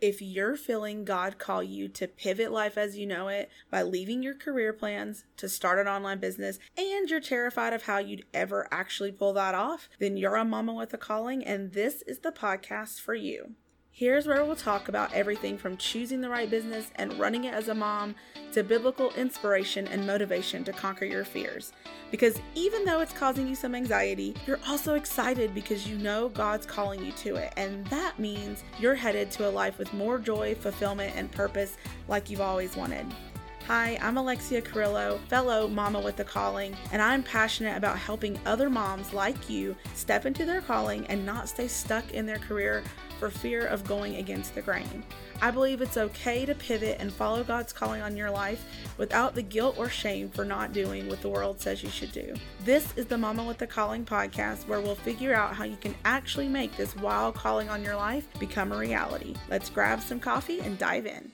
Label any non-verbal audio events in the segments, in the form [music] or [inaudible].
If you're feeling God call you to pivot life as you know it by leaving your career plans to start an online business and you're terrified of how you'd ever actually pull that off, then you're a mama with a calling and this is the podcast for you. Here's where we'll talk about everything from choosing the right business and running it as a mom to biblical inspiration and motivation to conquer your fears. Because even though it's causing you some anxiety, you're also excited because you know God's calling you to it. And that means you're headed to a life with more joy, fulfillment, and purpose like you've always wanted. Hi, I'm Alexia Carrillo, fellow mama with a calling, and I'm passionate about helping other moms like you step into their calling and not stay stuck in their career for fear of going against the grain. I believe it's okay to pivot and follow God's calling on your life without the guilt or shame for not doing what the world says you should do. This is the Mama with the Calling podcast where we'll figure out how you can actually make this wild calling on your life become a reality. Let's grab some coffee and dive in.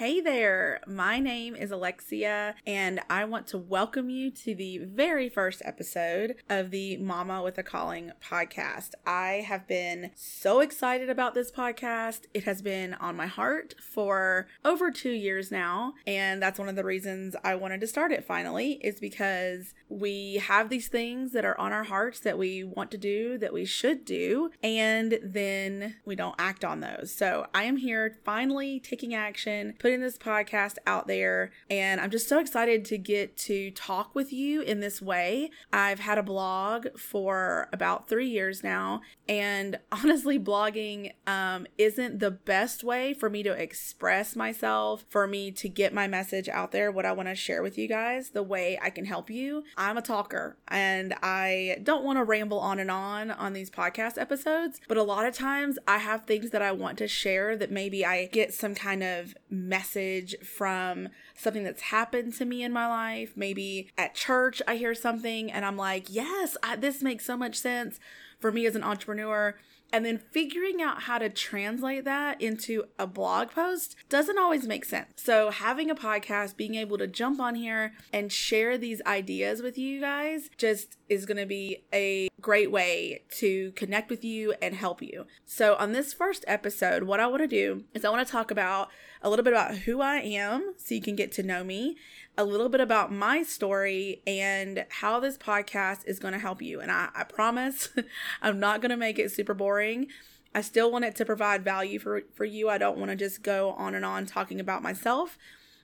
Hey there, my name is Alexia, and I want to welcome you to the very first episode of the Mama with a Calling podcast. I have been so excited about this podcast. It has been on my heart for over two years now, and that's one of the reasons I wanted to start it finally, is because we have these things that are on our hearts that we want to do, that we should do, and then we don't act on those. So I am here finally taking action, putting putting this podcast out there, and I'm just so excited to get to talk with you in this way. I've had a blog for about three years now, and [laughs] honestly, blogging um, isn't the best way for me to express myself, for me to get my message out there, what I want to share with you guys, the way I can help you. I'm a talker, and I don't want to ramble on and on on these podcast episodes, but a lot of times I have things that I want to share that maybe I get some kind of message message from something that's happened to me in my life. Maybe at church, I hear something and I'm like, yes, I, this makes so much sense for me as an entrepreneur. And then figuring out how to translate that into a blog post doesn't always make sense. So, having a podcast, being able to jump on here and share these ideas with you guys just is going to be a great way to connect with you and help you. So, on this first episode, what I want to do is I want to talk about a little bit about who I am so you can get to know me, a little bit about my story, and how this podcast is going to help you. And I, I promise [laughs] I'm not going to make it super boring. I still want it to provide value for, for you. I don't want to just go on and on talking about myself,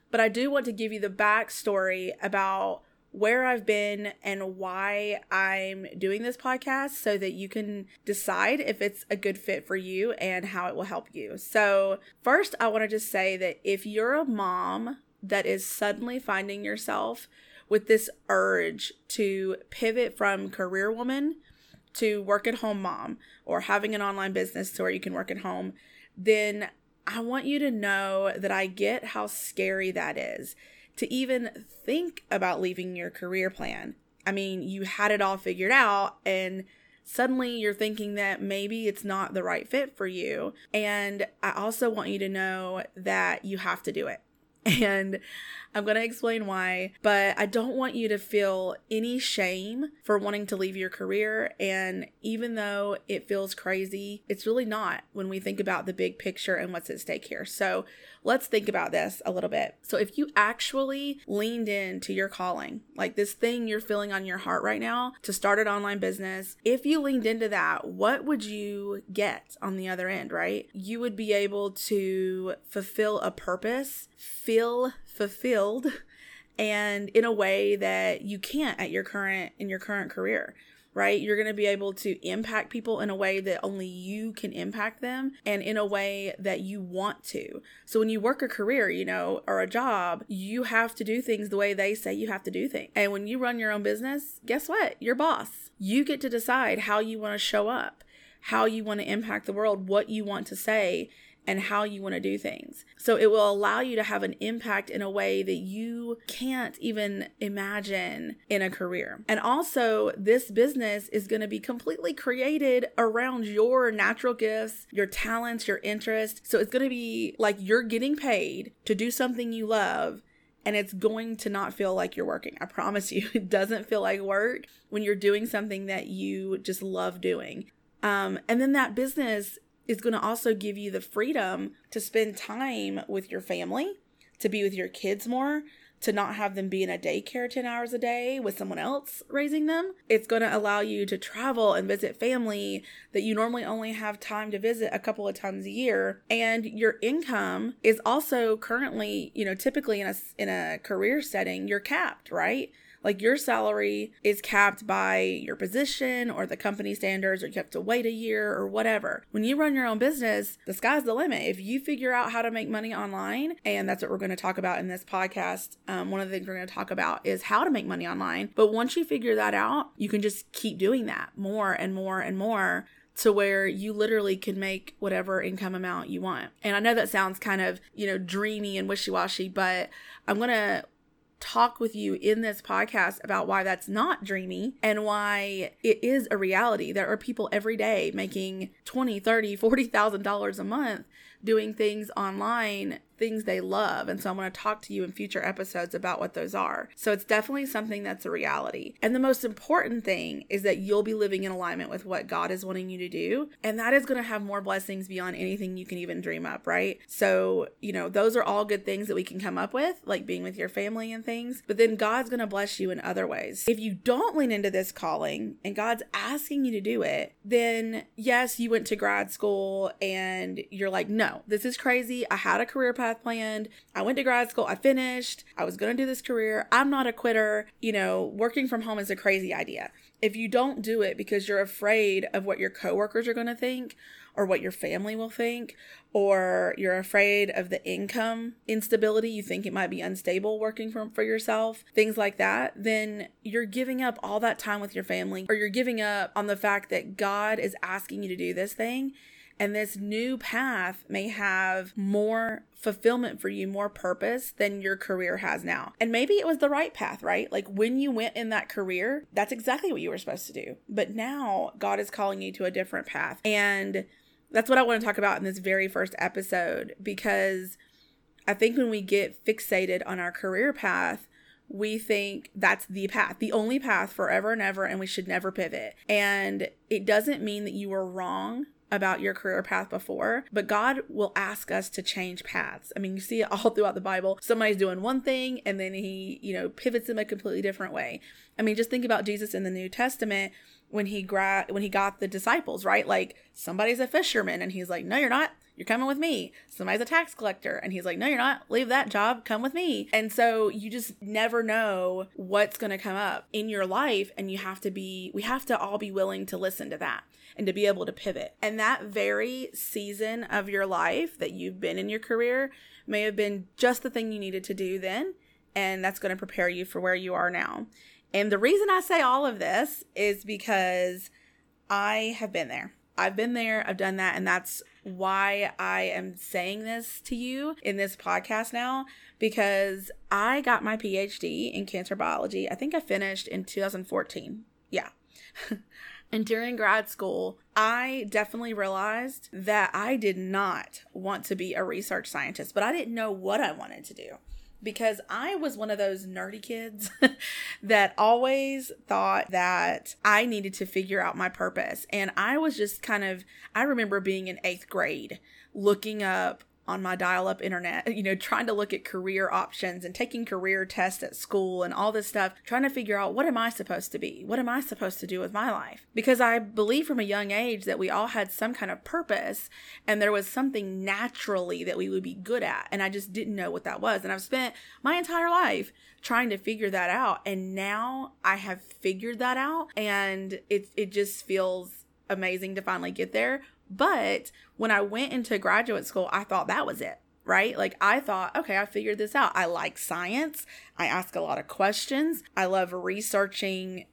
but I do want to give you the backstory about where I've been and why I'm doing this podcast so that you can decide if it's a good fit for you and how it will help you. So, first, I want to just say that if you're a mom that is suddenly finding yourself with this urge to pivot from career woman to work at home mom or having an online business to where you can work at home, then I want you to know that I get how scary that is to even think about leaving your career plan. I mean, you had it all figured out and suddenly you're thinking that maybe it's not the right fit for you. And I also want you to know that you have to do it. [laughs] And I'm going to explain why, but I don't want you to feel any shame for wanting to leave your career. And even though it feels crazy, it's really not when we think about the big picture and what's at stake here. So let's think about this a little bit. So if you actually leaned into your calling, like this thing you're feeling on your heart right now to start an online business, if you leaned into that, what would you get on the other end, right? You would be able to fulfill a purpose, feel fulfilled and in a way that you can't at your current in your current career right? You're going to be able to impact people in a way that only you can impact them and in a way that you want to. So when you work a career, you know, or a job, you have to do things the way they say you have to do things. And when you run your own business, guess what? You're boss. You get to decide how you want to show up, how you want to impact the world, what you want to say, and how you want to do things. So it will allow you to have an impact in a way that you can't even imagine in a career. And also, this business is going to be completely created around your natural gifts, your talents, your interests. So it's going to be like you're getting paid to do something you love and it's going to not feel like you're working. I promise you, [laughs] it doesn't feel like work when you're doing something that you just love doing. Um, and then that business is going to also give you the freedom to spend time with your family, to be with your kids more, to not have them be in a daycare 10 hours a day with someone else raising them. It's going to allow you to travel and visit family that you normally only have time to visit a couple of times a year. And your income is also currently, you know, typically in a in a career setting, you're capped, right? Like your salary is capped by your position or the company standards, or you have to wait a year or whatever. When you run your own business, the sky's the limit. If you figure out how to make money online, and that's what we're going to talk about in this podcast, um, one of the things we're going to talk about is how to make money online. But once you figure that out, you can just keep doing that more and more and more to where you literally can make whatever income amount you want. And I know that sounds kind of, you know, dreamy and wishy washy, but I'm going to talk with you in this podcast about why that's not dreamy and why it is a reality. There are people every day making 20, 30, 40,000 dollars a month doing things online things they love. And so I'm going to talk to you in future episodes about what those are. So it's definitely something that's a reality. And the most important thing is that you'll be living in alignment with what God is wanting you to do. And that is going to have more blessings beyond anything you can even dream up, right? So, you know, those are all good things that we can come up with, like being with your family and things. But then God's going to bless you in other ways. If you don't lean into this calling and God's asking you to do it, then yes, you went to grad school and you're like, no, this is crazy. I had a career path path planned. I went to grad school. I finished. I was going to do this career. I'm not a quitter. You know, working from home is a crazy idea. If you don't do it because you're afraid of what your coworkers are going to think or what your family will think, or you're afraid of the income instability, you think it might be unstable working from for yourself, things like that, then you're giving up all that time with your family or you're giving up on the fact that God is asking you to do this thing and this new path may have more fulfillment for you, more purpose than your career has now. And maybe it was the right path, right? Like when you went in that career, that's exactly what you were supposed to do. But now God is calling you to a different path. And that's what I want to talk about in this very first episode because I think when we get fixated on our career path, we think that's the path, the only path forever and ever, and we should never pivot. And it doesn't mean that you were wrong about your career path before, but God will ask us to change paths. I mean, you see it [laughs] all throughout the Bible. Somebody's doing one thing and then he, you know, pivots in a completely different way. I mean, just think about Jesus in the New Testament when he gra- when he got the disciples, right? Like somebody's a fisherman and he's like, "No, you're not. You're coming with me." Somebody's a tax collector and he's like, "No, you're not. Leave that job. Come with me." And so you just never know what's going to come up in your life and you have to be we have to all be willing to listen to that and to be able to pivot. And that very season of your life that you've been in your career may have been just the thing you needed to do then. And that's going to prepare you for where you are now. And the reason I say all of this is because I have been there. I've been there, I've done that, and that's why I am saying this to you in this podcast now because I got my PhD in cancer biology. I think I finished in 2014. Yeah. [laughs] And during grad school, I definitely realized that I did not want to be a research scientist, but I didn't know what I wanted to do because I was one of those nerdy kids [laughs] that always thought that I needed to figure out my purpose. And I was just kind of, I remember being in eighth grade looking up on my dial up internet, [laughs] you know, trying to look at career options and taking career tests at school and all this stuff, trying to figure out what am I supposed to be? What am I supposed to do with my life? Because I believe from a young age that we all had some kind of purpose and there was something naturally that we would be good at. And I just didn't know what that was. And I've spent my entire life trying to figure that out. And now I have figured that out and it, it just feels amazing to finally get there but when I went into graduate school, I thought that was it, right? Like I thought, okay, I figured this out. I like science. I ask a lot of questions. I love researching,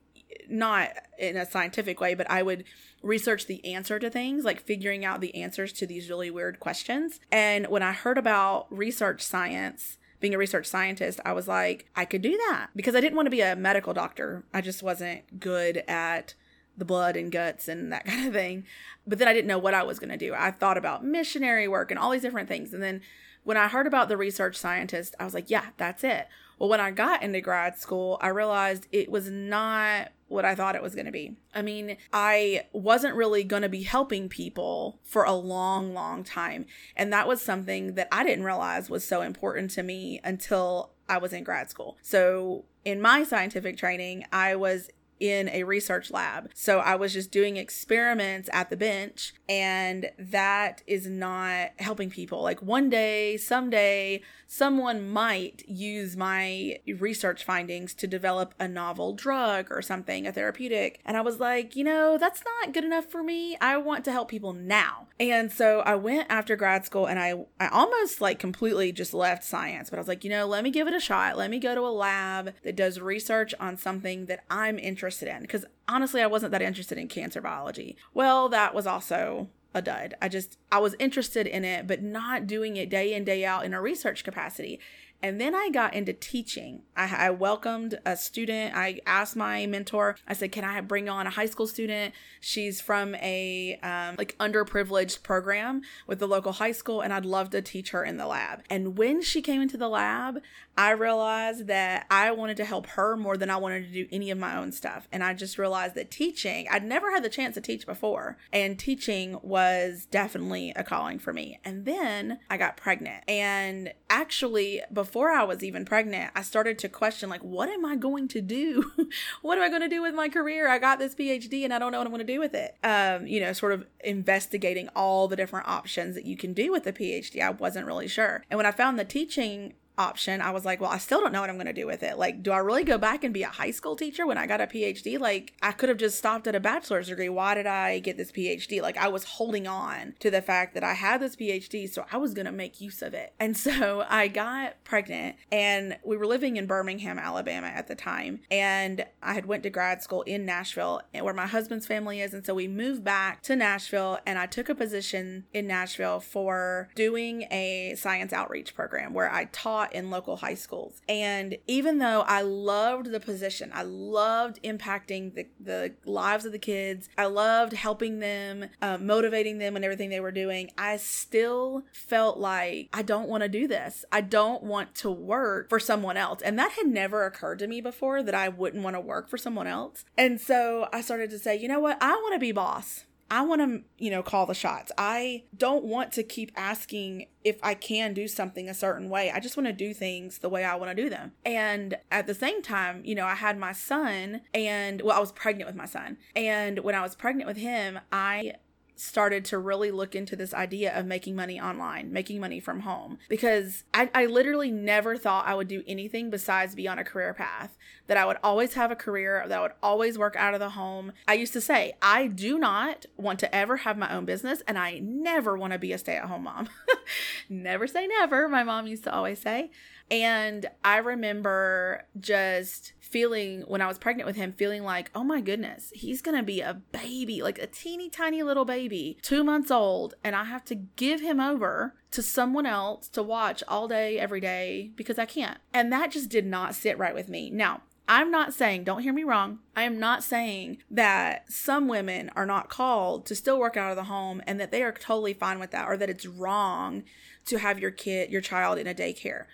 not in a scientific way, but I would research the answer to things, like figuring out the answers to these really weird questions. And when I heard about research science, being a research scientist, I was like, I could do that because I didn't want to be a medical doctor. I just wasn't good at the blood and guts and that [laughs] kind of thing. But then I didn't know what I was going to do. I thought about missionary work and all these different things. And then when I heard about the research scientist, I was like, yeah, that's it. Well, when I got into grad school, I realized it was not what I thought it was going to be. I mean, I wasn't really going to be helping people for a long, long time. And that was something that I didn't realize was so important to me until I was in grad school. So, in my scientific training, I was in a research lab. So I was just doing experiments at the bench, and that is not helping people. Like one day, someday, someone might use my research findings to develop a novel drug or something, a therapeutic. And I was like, you know, that's not good enough for me. I want to help people now. And so I went after grad school and I, I almost like completely just left science, but I was like, you know, let me give it a shot. Let me go to a lab that does research on something that I'm interested in. Because honestly, I wasn't that interested in cancer biology. Well, that was also a dud. I just, I was interested in it, but not doing it day in, day out in a research capacity. And then I got into teaching. I, I, welcomed a student. I asked my mentor, I said, Can I bring on a high school student? She's from a um, like underprivileged program with the local high school, and I'd love to teach her in the lab. And when she came into the lab, I realized that I wanted to help her more than I wanted to do any of my own stuff. And I just realized that teaching, I'd never had the chance to teach before, and teaching was definitely a calling for me. And then I got pregnant. And actually, before I was even pregnant, I started to question, like, what am I going to do? [laughs] what am I going to do with my career? I got this PhD and I don't know what I'm going to do with it. Um, you know, sort of investigating all the different options that you can do with a PhD. I wasn't really sure. And when I found the teaching option, I was like, well, I still don't know what I'm going to do with it. Like, do I really go back and be a high school teacher when I got a PhD? Like, I could have just stopped at a bachelor's degree. Why did I get this PhD? Like, I was holding on to the fact that I had this PhD, so I was going to make use of it. And so [laughs] I got pregnant and we were living in Birmingham, Alabama at the time. And I had went to grad school in Nashville eh, where my husband's family is. And so we moved back to Nashville and I took a position in Nashville for doing a science outreach program where I taught taught in local high schools. And even though I loved the position, I loved impacting the, the lives of the kids, I loved helping them, uh, motivating them and everything they were doing, I still felt like I don't want to do this. I don't want to work for someone else. And that had never occurred to me before that I wouldn't want to work for someone else. And so I started to say, you know what? I want to be boss. I want to, you know, call the shots. I don't want to keep asking if I can do something a certain way. I just want to do things the way I want to do them. And at the same time, you know, I had my son and well, I was pregnant with my son. And when I was pregnant with him, I started to really look into this idea of making money online, making money from home, because I, I literally never thought I would do anything besides be on a career path, that I would always have a career, that I would always work out of the home. I used to say, I do not want to ever have my own business, and I never want to be a stay at home mom. [laughs] [laughs] never say never, my mom used to always say. And I remember just feeling when I was pregnant with him, feeling like, oh my goodness, he's gonna be a baby, like a teeny tiny little baby, two months old, and I have to give him over to someone else to watch all day, every day, because I can't. And that just did not sit right with me. Now, I'm not saying, don't hear me wrong. I am not saying that some women are not called to still work out of the home and that they are totally fine with that or that it's wrong to have your kid, your child in a daycare.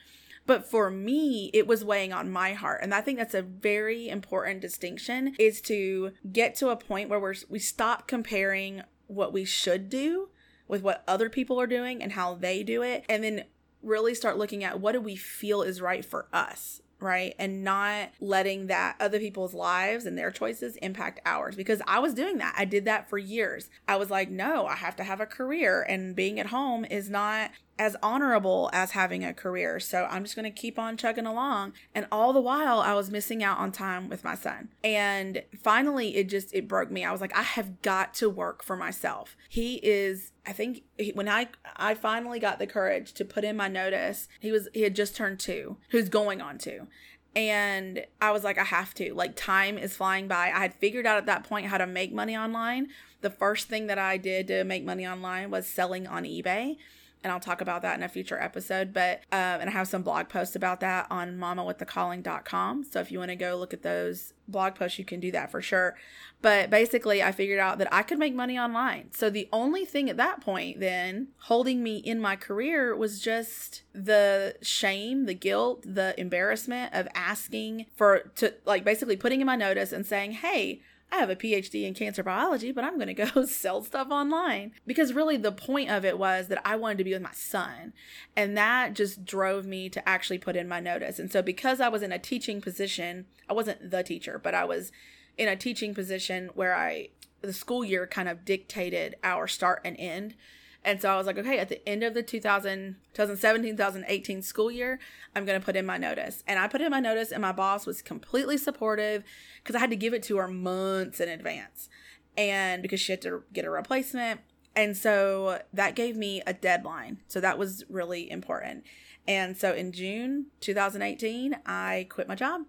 But for me, it was weighing on my heart. And I think that's a very important distinction is to get to a point where we're, we stop comparing what we should do with what other people are doing and how they do it. And then really start looking at what do we feel is right for us right? And not letting that other people's lives and their choices impact ours because I was doing that. I did that for years. I was like, no, I have to have a career and being at home is not as honorable as having a career. So I'm just going to keep on chugging along. And all the while I was missing out on time with my son. And finally it just it broke me. I was like I have got to work for myself. He is I think he, when I I finally got the courage to put in my notice, he was he had just turned 2, who's going on 2 and I was like, I have to. Like, time is flying by. I had figured out at that point how to make money online. The first thing that I did to make money online was selling on eBay and I'll talk about that in a future episode. But um, and I have some blog posts about that on mamawiththecalling.com. So if you want to go look at those blog posts, you can do that for sure. But basically, I figured out that I could make money online. So the only thing at that point then holding me in my career was just the shame, the guilt, the embarrassment of asking for to like basically putting in my notice and saying, "Hey, I have a PhD in cancer biology, but I'm going to go [laughs] sell stuff online. Because really, the point of it was that I wanted to be with my son. And that just drove me to actually put in my notice. And so, because I was in a teaching position, I wasn't the teacher, but I was in a teaching position where I, the school year kind of dictated our start and end. And so I was like, okay, at the end of the 2000, 2017, 2018 school year, I'm going to put in my notice. And I put in my notice, and my boss was completely supportive because I had to give it to her months in advance. And because she had to get a replacement. And so that gave me a deadline. So that was really important. And so in June 2018, I quit my job.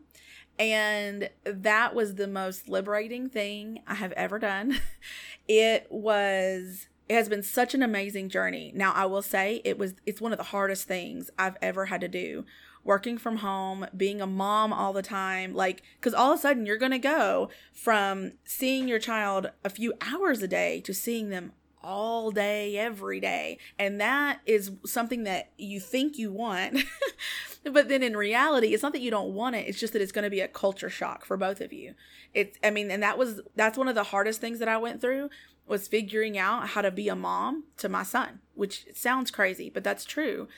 And that was the most liberating thing I have ever done. [laughs] it was it has been such an amazing journey. Now, I will say it was it's one of the hardest things I've ever had to do. Working from home, being a mom all the time, like cuz all of a sudden you're going to go from seeing your child a few hours a day to seeing them all day every day. And that is something that you think you want. [laughs] but then in reality, it's not that you don't want it, it's just that it's going to be a culture shock for both of you. It's I mean, and that was that's one of the hardest things that I went through was figuring out how to be a mom to my son, which sounds crazy, but that's true.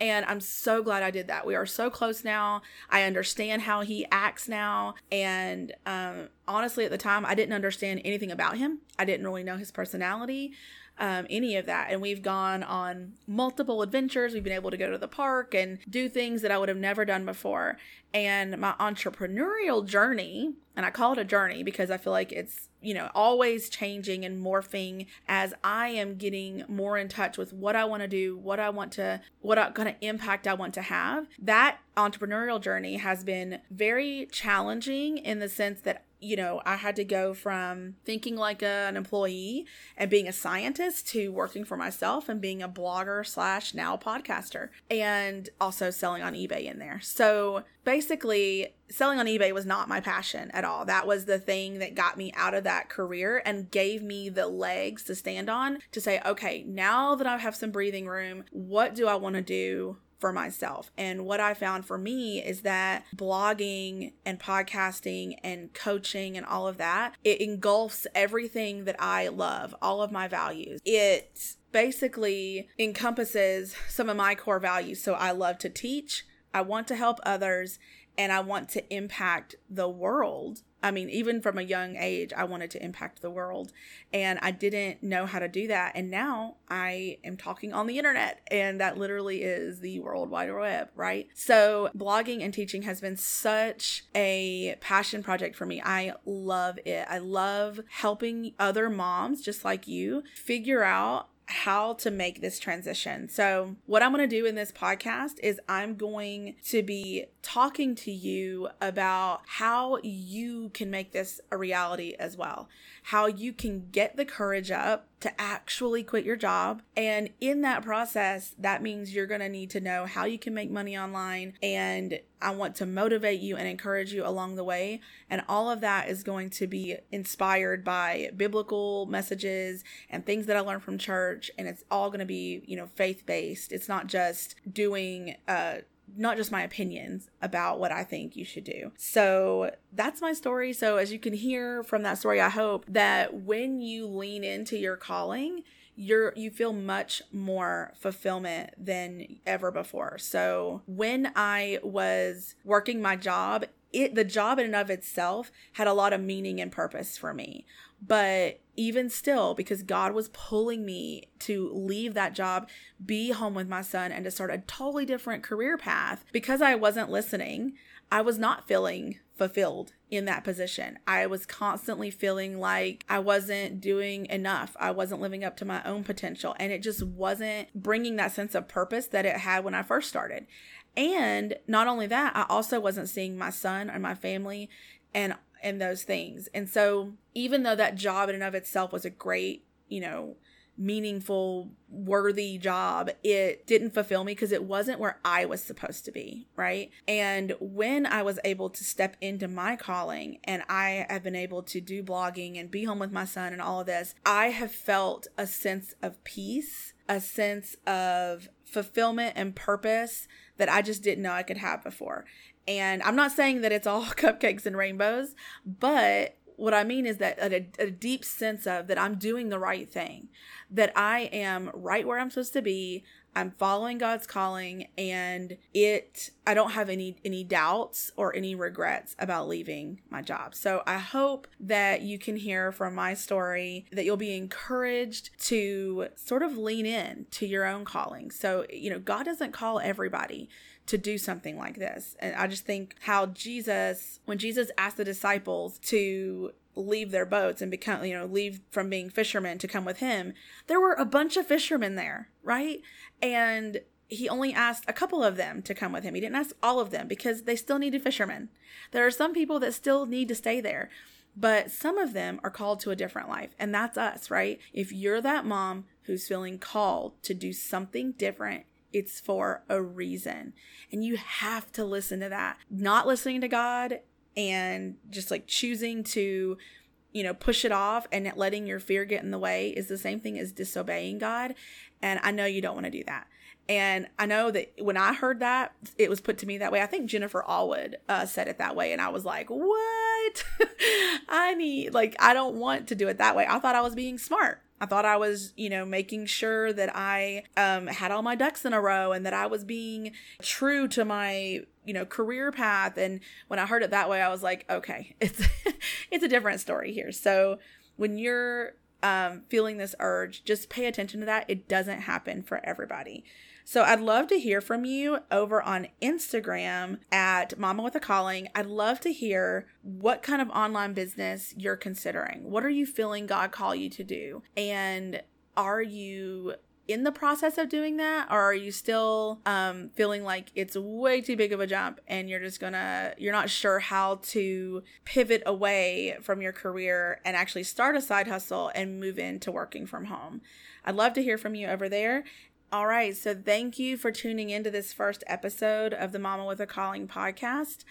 And I'm so glad I did that. We are so close now. I understand how he acts now. And um, honestly, at the time, I didn't understand anything about him. I didn't really know his personality um, any of that. And we've gone on multiple adventures. We've been able to go to the park and do things that I would have never done before. And my entrepreneurial journey, and I call it a journey because I feel like it's, you know, always changing and morphing as I am getting more in touch with what I want to do, what I want to, what kind of impact I want to have. That entrepreneurial journey has been very challenging in the sense that you know, I had to go from thinking like a, an employee and being a scientist to working for myself and being a blogger slash now podcaster and also selling on eBay in there. So basically, selling on eBay was not my passion at all. That was the thing that got me out of that career and gave me the legs to stand on to say, okay, now that I have some breathing room, what do I want to do? For myself. And what I found for me is that blogging and podcasting and coaching and all of that, it engulfs everything that I love, all of my values. It basically encompasses some of my core values. So I love to teach, I want to help others, and I want to impact the world I mean, even from a young age, I wanted to impact the world and I didn't know how to do that. And now I am talking on the internet and that literally is the World Wide Web, right? So, blogging and teaching has been such a passion project for me. I love it. I love helping other moms just like you figure out how to make this transition. So, what I'm going to do in this podcast is I'm going to be talking to you about how you can make this a reality as well. How you can get the courage up to actually quit your job. And in that process, that means you're going to need to know how you can make money online. And I want to motivate you and encourage you along the way. And all of that is going to be inspired by biblical messages and things that I learned from church. And it's all going to be, you know, faith based. It's not just doing, uh, not just my opinions about what I think you should do. So that's my story. So, as you can hear from that story, I hope that when you lean into your calling, you're you feel much more fulfillment than ever before. So, when I was working my job, it the job in and of itself had a lot of meaning and purpose for me. But even still, because God was pulling me to leave that job, be home with my son, and to start a totally different career path, because I wasn't listening, I was not feeling fulfilled in that position. I was constantly feeling like I wasn't doing enough. I wasn't living up to my own potential. And it just wasn't bringing that sense of purpose that it had when I first started. And not only that, I also wasn't seeing my son and my family and and those things. And so even though that job in and of itself was a great, you know, meaningful, worthy job, it didn't fulfill me because it wasn't where I was supposed to be, right? And when I was able to step into my calling and I have been able to do blogging and be home with my son and all of this, I have felt a sense of peace, a sense of fulfillment and purpose that I just didn't know I could have before. And I'm not saying that it's all [laughs] cupcakes and rainbows, but what I mean is that a, a, deep sense of that I'm doing the right thing, that I am right where I'm supposed to be. I'm following God's calling and it I don't have any any doubts or any regrets about leaving my job. So I hope that you can hear from my story that you'll be encouraged to sort of lean in to your own calling. So, you know, God doesn't call everybody to do something like this. And I just think how Jesus, when Jesus asked the disciples to leave their boats and become, you know, leave from being fishermen to come with him, there were a bunch of fishermen there, right? And he only asked a couple of them to come with him. He didn't ask all of them because they still needed fishermen. There are some people that still need to stay there, but some of them are called to a different life. And that's us, right? If you're that mom who's feeling called to do something different it's for a reason. And you have to listen to that. Not listening to God and just like choosing to, you know, push it off and letting your fear get in the way is the same thing as disobeying God. And I know you don't want to do that. And I know that when I heard that, it was put to me that way. I think Jennifer Allwood uh, said it that way. And I was like, what? [laughs] I need, like, I don't want to do it that way. I thought I was being smart. I thought I was, you know, making sure that I um, had all my ducks in a row and that I was being true to my, you know, career path. And when I heard it that way, I was like, okay, [laughs] it's it's a different story here. So when you're um, feeling this urge, just pay attention to that. It doesn't happen for everybody. So I'd love to hear from you over on Instagram at Mama with a Calling. I'd love to hear what kind of online business you're considering. What are you feeling God call you to do? And are you in the process of doing that or are you still um, feeling like it's way too big of a jump and you're just gonna you're not sure how to pivot away from your career and actually start a side hustle and move into working from home i'd love to hear from you over there all right. So thank you for tuning into this first episode of the Mama with a Calling podcast.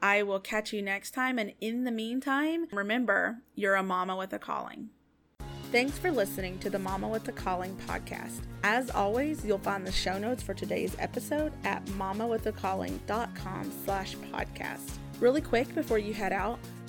I will catch you next time. And in the meantime, remember, you're a mama with a calling. Thanks for listening to the Mama with a Calling podcast. As always, you'll find the show notes for today's episode at mamawithacalling.com slash podcast. Really quick before you head out,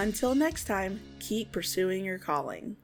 Until next time, keep pursuing your calling.